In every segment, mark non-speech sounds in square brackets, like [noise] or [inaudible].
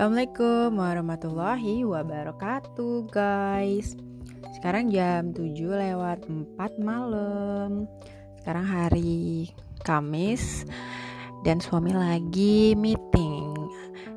Assalamualaikum warahmatullahi wabarakatuh guys. Sekarang jam 7 lewat 4 malam. Sekarang hari Kamis Dan suami lagi meeting.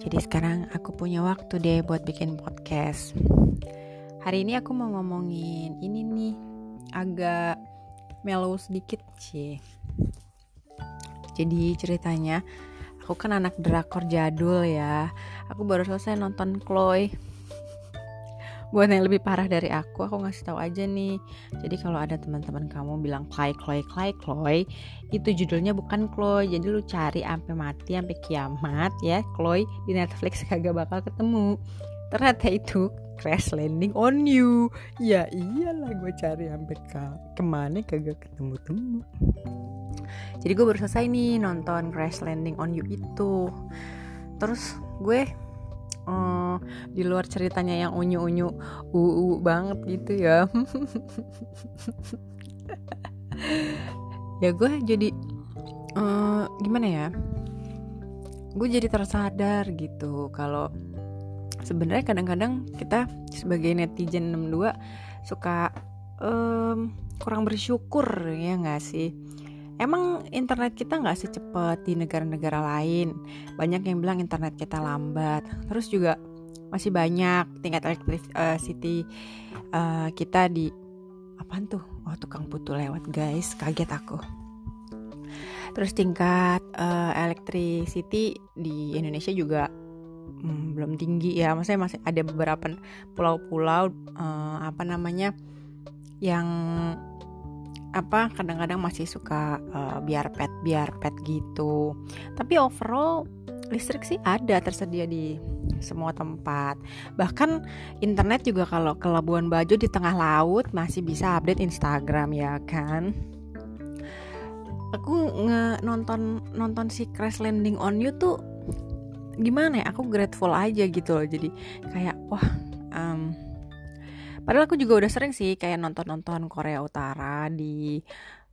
Jadi sekarang aku punya waktu deh buat bikin podcast. Hari ini aku mau ngomongin ini nih Agak mellow sedikit sih. Jadi ceritanya Aku kan anak drakor jadul ya. Aku baru selesai nonton Chloe. Buat yang lebih parah dari aku, aku ngasih tahu aja nih. Jadi kalau ada teman-teman kamu bilang Chloe, Chloe, Chloe, Chloe, itu judulnya bukan Chloe. Jadi lu cari sampai mati, sampai kiamat ya. Chloe di Netflix [laughs] kagak bakal ketemu. Ternyata itu Crash Landing on You. Ya iyalah gue cari sampai ke ke mana kagak ketemu-temu jadi gue baru selesai nih nonton Crash Landing on You itu. Terus gue uh, di luar ceritanya yang unyu-unyu uu banget gitu ya. [laughs] Ya gue jadi uh, gimana ya? Gue jadi tersadar gitu kalau sebenarnya kadang-kadang kita sebagai netizen 62 suka um, kurang bersyukur ya nggak sih Emang internet kita nggak secepat di negara-negara lain. Banyak yang bilang internet kita lambat. Terus juga masih banyak tingkat electricity uh, kita di apa tuh? Oh tukang putu lewat guys, kaget aku. Terus tingkat uh, electricity di Indonesia juga hmm, belum tinggi ya. Maksudnya masih ada beberapa pulau-pulau uh, apa namanya yang apa kadang-kadang masih suka uh, biar pet biar pet gitu. Tapi overall listrik sih ada tersedia di semua tempat. Bahkan internet juga kalau ke Labuan Bajo di tengah laut masih bisa update Instagram ya kan? Aku nge nonton nonton si Crash Landing on You tuh gimana ya? Aku grateful aja gitu loh. Jadi kayak wah um, Padahal aku juga udah sering sih kayak nonton-nonton Korea Utara di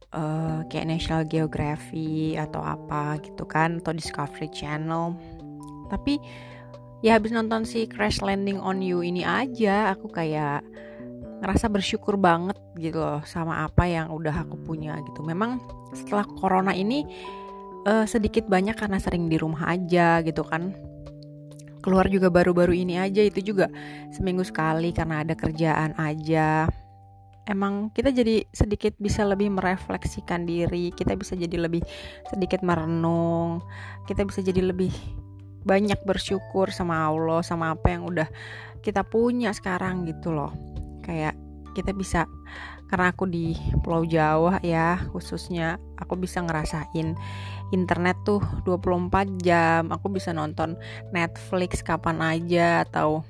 uh, kayak National Geography atau apa gitu kan atau Discovery Channel. Tapi ya habis nonton si Crash Landing on You ini aja aku kayak ngerasa bersyukur banget gitu loh sama apa yang udah aku punya gitu. Memang setelah corona ini uh, sedikit banyak karena sering di rumah aja gitu kan keluar juga baru-baru ini aja itu juga seminggu sekali karena ada kerjaan aja. Emang kita jadi sedikit bisa lebih merefleksikan diri kita bisa jadi lebih sedikit merenung kita bisa jadi lebih banyak bersyukur sama Allah sama apa yang udah kita punya sekarang gitu loh. Kayak kita bisa karena aku di Pulau Jawa ya khususnya aku bisa ngerasain internet tuh 24 jam. Aku bisa nonton Netflix kapan aja atau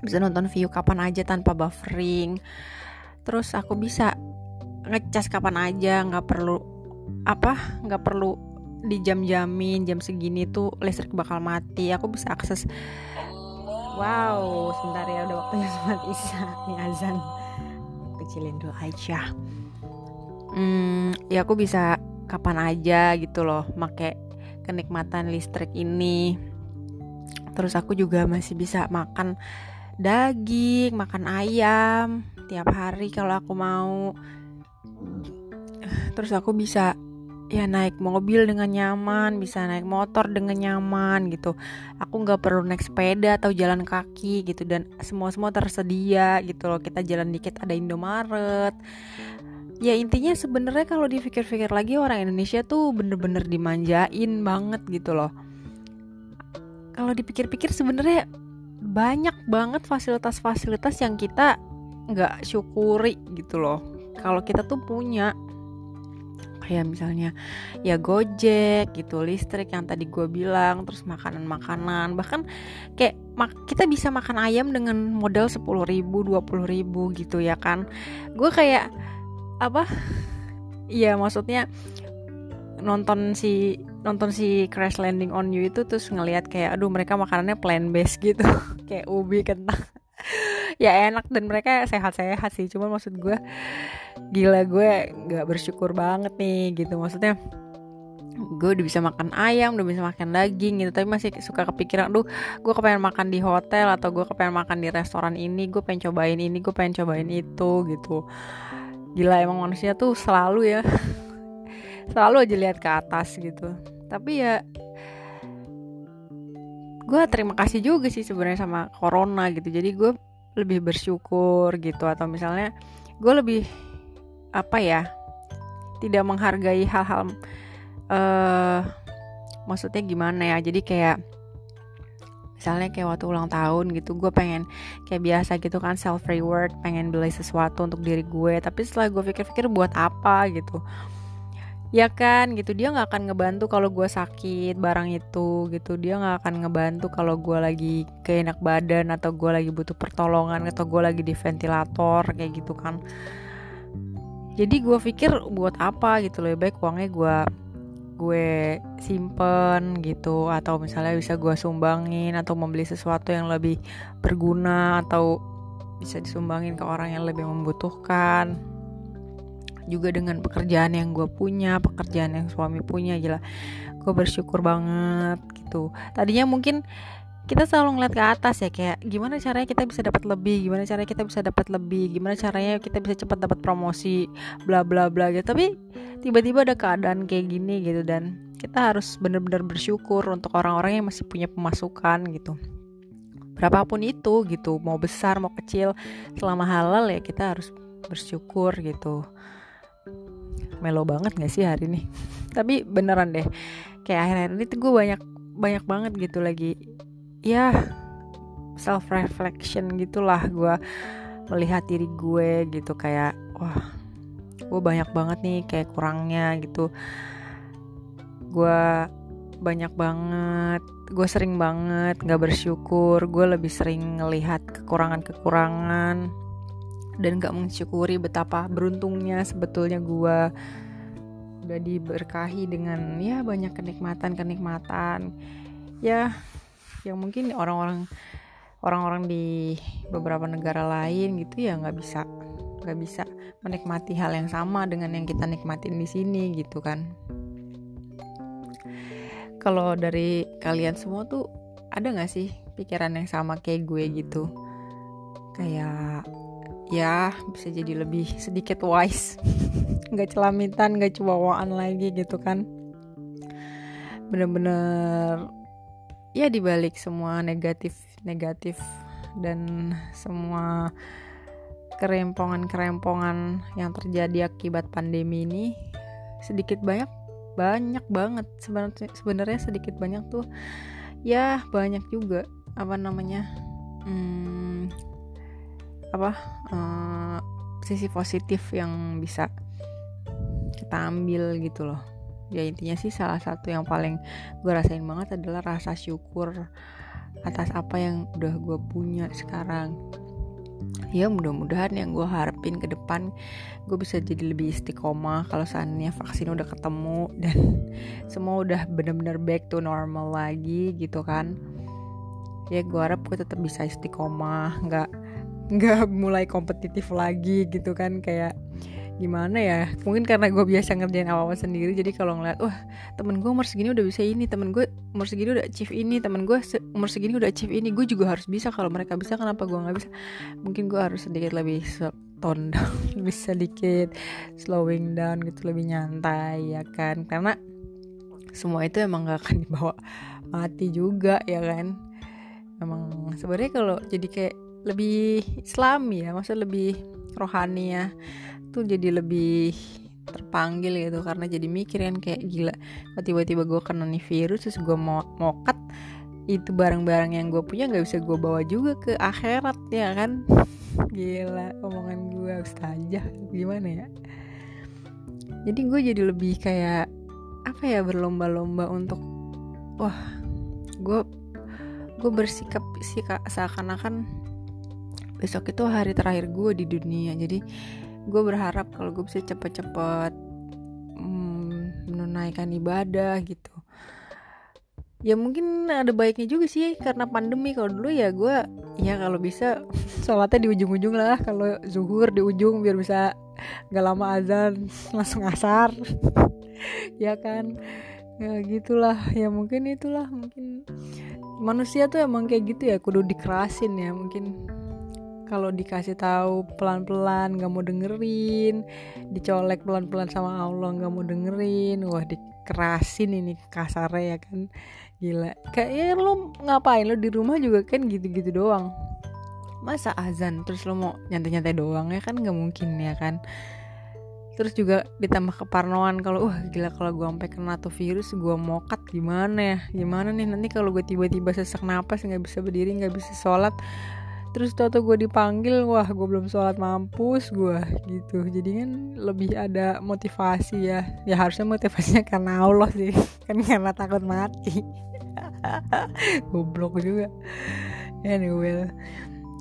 bisa nonton view kapan aja tanpa buffering. Terus aku bisa ngecas kapan aja nggak perlu apa nggak perlu di jam-jamin jam segini tuh listrik bakal mati. Aku bisa akses. Wow sebentar ya udah waktunya sholat isya nih azan. Kecilin dulu aja. Hmm, ya aku bisa kapan aja gitu loh make kenikmatan listrik ini. Terus aku juga masih bisa makan daging makan ayam tiap hari kalau aku mau. Terus aku bisa ya naik mobil dengan nyaman bisa naik motor dengan nyaman gitu. Aku nggak perlu naik sepeda atau jalan kaki gitu dan semua semua tersedia gitu loh. Kita jalan dikit ada Indomaret ya intinya sebenarnya kalau dipikir-pikir lagi orang Indonesia tuh bener-bener dimanjain banget gitu loh. Kalau dipikir-pikir sebenarnya banyak banget fasilitas-fasilitas yang kita nggak syukuri gitu loh. Kalau kita tuh punya kayak misalnya ya gojek gitu listrik yang tadi gue bilang terus makanan-makanan bahkan kayak kita bisa makan ayam dengan modal sepuluh ribu dua ribu gitu ya kan. Gue kayak apa? Ya maksudnya nonton si nonton si Crash Landing on You itu terus ngelihat kayak aduh mereka makanannya plant based gitu. [laughs] Kayak ubi kentang. [laughs] Ya enak dan mereka sehat-sehat sih. Cuma maksud gue gila gue nggak bersyukur banget nih gitu. Maksudnya gue udah bisa makan ayam udah bisa makan daging gitu. Tapi masih suka kepikiran duh gue kepengen makan di hotel atau gue kepengen makan di restoran ini gue pengen cobain ini gue pengen cobain itu gitu gila emang manusia tuh selalu ya. [laughs] Selalu aja lihat ke atas gitu. Tapi ya gue terima kasih juga sih sebenarnya sama corona gitu. Jadi gue lebih bersyukur gitu. Atau misalnya gue lebih apa ya tidak menghargai hal-hal uh, maksudnya gimana ya. Jadi kayak misalnya kayak waktu ulang tahun gitu gue pengen kayak biasa gitu kan self reward pengen beli sesuatu untuk diri gue. Tapi setelah gue pikir-pikir buat apa gitu? Ya kan gitu. Dia nggak akan ngebantu kalau gue sakit barang itu gitu. Dia nggak akan ngebantu kalau gue lagi keenak badan atau gue lagi butuh pertolongan atau gue lagi di ventilator kayak gitu kan. Jadi gue pikir buat apa gitu lebih baik uangnya gue gue simpen gitu atau misalnya bisa gue sumbangin atau membeli sesuatu yang lebih berguna atau bisa disumbangin ke orang yang lebih membutuhkan. Juga dengan pekerjaan yang gue punya pekerjaan yang suami punya gila. Gue bersyukur banget gitu. Tadinya mungkin kita selalu ngeliat ke atas ya kayak gimana caranya kita bisa dapat lebih gimana caranya kita bisa dapat lebih gimana caranya kita bisa cepat dapat promosi bla bla bla gitu. Tapi tiba-tiba ada keadaan kayak gini gitu dan kita harus benar-benar bersyukur untuk orang-orang yang masih punya pemasukan gitu. Berapapun itu gitu mau besar mau kecil selama halal ya kita harus bersyukur gitu. Melo banget gak sih hari ini? [laughs] Tapi beneran deh kayak akhir-akhir ini tuh gue banyak banyak banget gitu lagi ya self reflection gitulah gue melihat diri gue gitu kayak wah gue banyak banget nih kayak kurangnya gitu. Gue banyak banget gue sering banget nggak bersyukur gue lebih sering ngelihat kekurangan kekurangan dan gak mensyukuri betapa beruntungnya sebetulnya gue udah diberkahi dengan ya banyak kenikmatan kenikmatan ya yang mungkin orang-orang orang-orang di beberapa negara lain gitu ya nggak bisa nggak bisa menikmati hal yang sama dengan yang kita nikmatin di sini gitu kan. Kalau dari kalian semua tuh ada nggak sih pikiran yang sama kayak gue gitu? Kayak ya bisa jadi lebih sedikit wise [laughs] nggak celamitan nggak cubawaan lagi gitu kan. Bener-bener ya dibalik semua negatif negatif dan semua kerempongan-kerempongan yang terjadi akibat pandemi ini sedikit banyak banyak banget. Sebenarnya sebenarnya sedikit banyak tuh ya banyak juga. Apa namanya? Hmm, apa uh, sisi positif yang bisa kita ambil gitu loh ya intinya sih salah satu yang paling gue rasain banget adalah rasa syukur atas apa yang udah gue punya sekarang. Ya mudah-mudahan yang gue harapin ke depan gue bisa jadi lebih istiqomah kalau seandainya vaksin udah ketemu dan [laughs] semua udah bener-bener back to normal lagi gitu kan. Ya gue harap gue tetap bisa istiqomah nggak nggak mulai kompetitif lagi gitu kan kayak gimana ya? Mungkin karena gue biasa ngerjain apa-apa sendiri jadi kalau ngeliat wah temen gue umur segini udah bisa ini temen gue umur segini udah achieve ini temen gue se umur segini udah achieve ini gue juga harus bisa kalau mereka bisa kenapa gue nggak bisa? Mungkin gue harus sedikit lebih tone [laughs] lebih sedikit slowing down gitu lebih nyantai ya kan? Karena semua itu emang gak akan [laughs] dibawa mati juga ya kan? Emang sebenarnya kalau jadi kayak lebih Islami ya maksudnya lebih rohani ya tuh jadi lebih terpanggil gitu karena jadi mikir kan kayak gila tiba-tiba gue kena nih virus terus gue mau mokat itu barang-barang yang gue punya nggak bisa gue bawa juga ke akhirat ya kan? [laughs] Gila omongan gue aja gimana ya? Jadi gue jadi lebih kayak apa ya berlomba-lomba untuk wah gue gue bersikap sih seakan-akan besok itu hari terakhir gue di dunia. Jadi gue berharap kalau gue bisa cepet-cepet hmm, menunaikan ibadah gitu. Ya mungkin ada baiknya juga sih karena pandemi. Kalau dulu ya gue ya kalau bisa [laughs] sholatnya di ujung-ujung lah. Kalau zuhur di ujung biar bisa gak lama azan [laughs] langsung asar. [laughs] Ya kan? Ya gitulah. Ya mungkin itulah. Mungkin manusia tuh emang kayak gitu ya kudu dikerasin ya. Mungkin kalau dikasih tahu pelan-pelan gak mau dengerin dicolek pelan-pelan sama Allah gak mau dengerin wah dikerasin ini kasarnya ya kan. Gila. Kayaknya lo ngapain? Lo di rumah juga kan gitu-gitu doang. Masa azan? Terus lo mau nyantai-nyantai doang ya kan? Gak mungkin ya kan? Terus juga ditambah keparnoan. Kalau wah gila kalau gue sampai kena tuh virus gue mokat gimana ya? Gimana nih nanti kalau gue tiba-tiba sesak napas nggak bisa berdiri nggak bisa sholat terus tau gue dipanggil wah gue belum sholat mampus gue gitu. Jadi kan lebih ada motivasi ya. Ya harusnya motivasinya [laughs] karena Allah sih kan karena takut mati. [laughs] Goblok juga. Anyway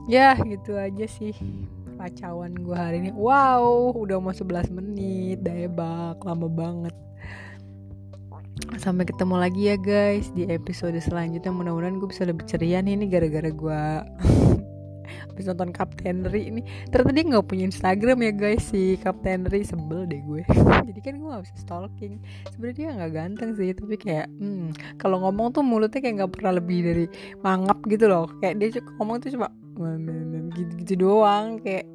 ya gitu aja sih kacauan gue hari ini. Wow udah mau 11 menit debak lama banget. Sampai ketemu lagi ya guys di episode selanjutnya. Mudah-mudahan gue bisa lebih ceria nih ini gara-gara gue [laughs] habis nonton Captain Ri ini. Ternyata dia nggak punya Instagram ya guys si Captain Ri sebel deh gue. [laughs] Jadi kan gue gak bisa stalking. Sebenarnya dia nggak ganteng sih tapi kayak hmm, kalau ngomong tuh mulutnya kayak nggak pernah lebih dari mangap gitu loh. Kayak dia ngomong tuh cuma gitu-gitu doang. Kayak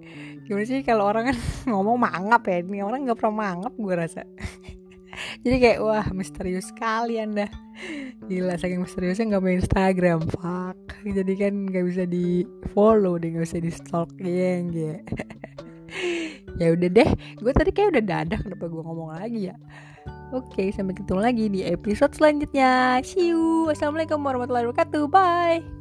gimana sih kalau orang kan [laughs] ngomong mangap ya? Ini orang nggak pernah mangap gue rasa [laughs] jadi kayak wah misterius sekali anda gila saking misteriusnya nggak main Instagram fuck jadi kan nggak bisa di follow deh nggak bisa di stalk ya [laughs] ya udah deh gue tadi kayak udah dadah kenapa gue ngomong lagi ya Oke, sampai ketemu lagi di episode selanjutnya. See you. Assalamualaikum warahmatullahi wabarakatuh. Bye.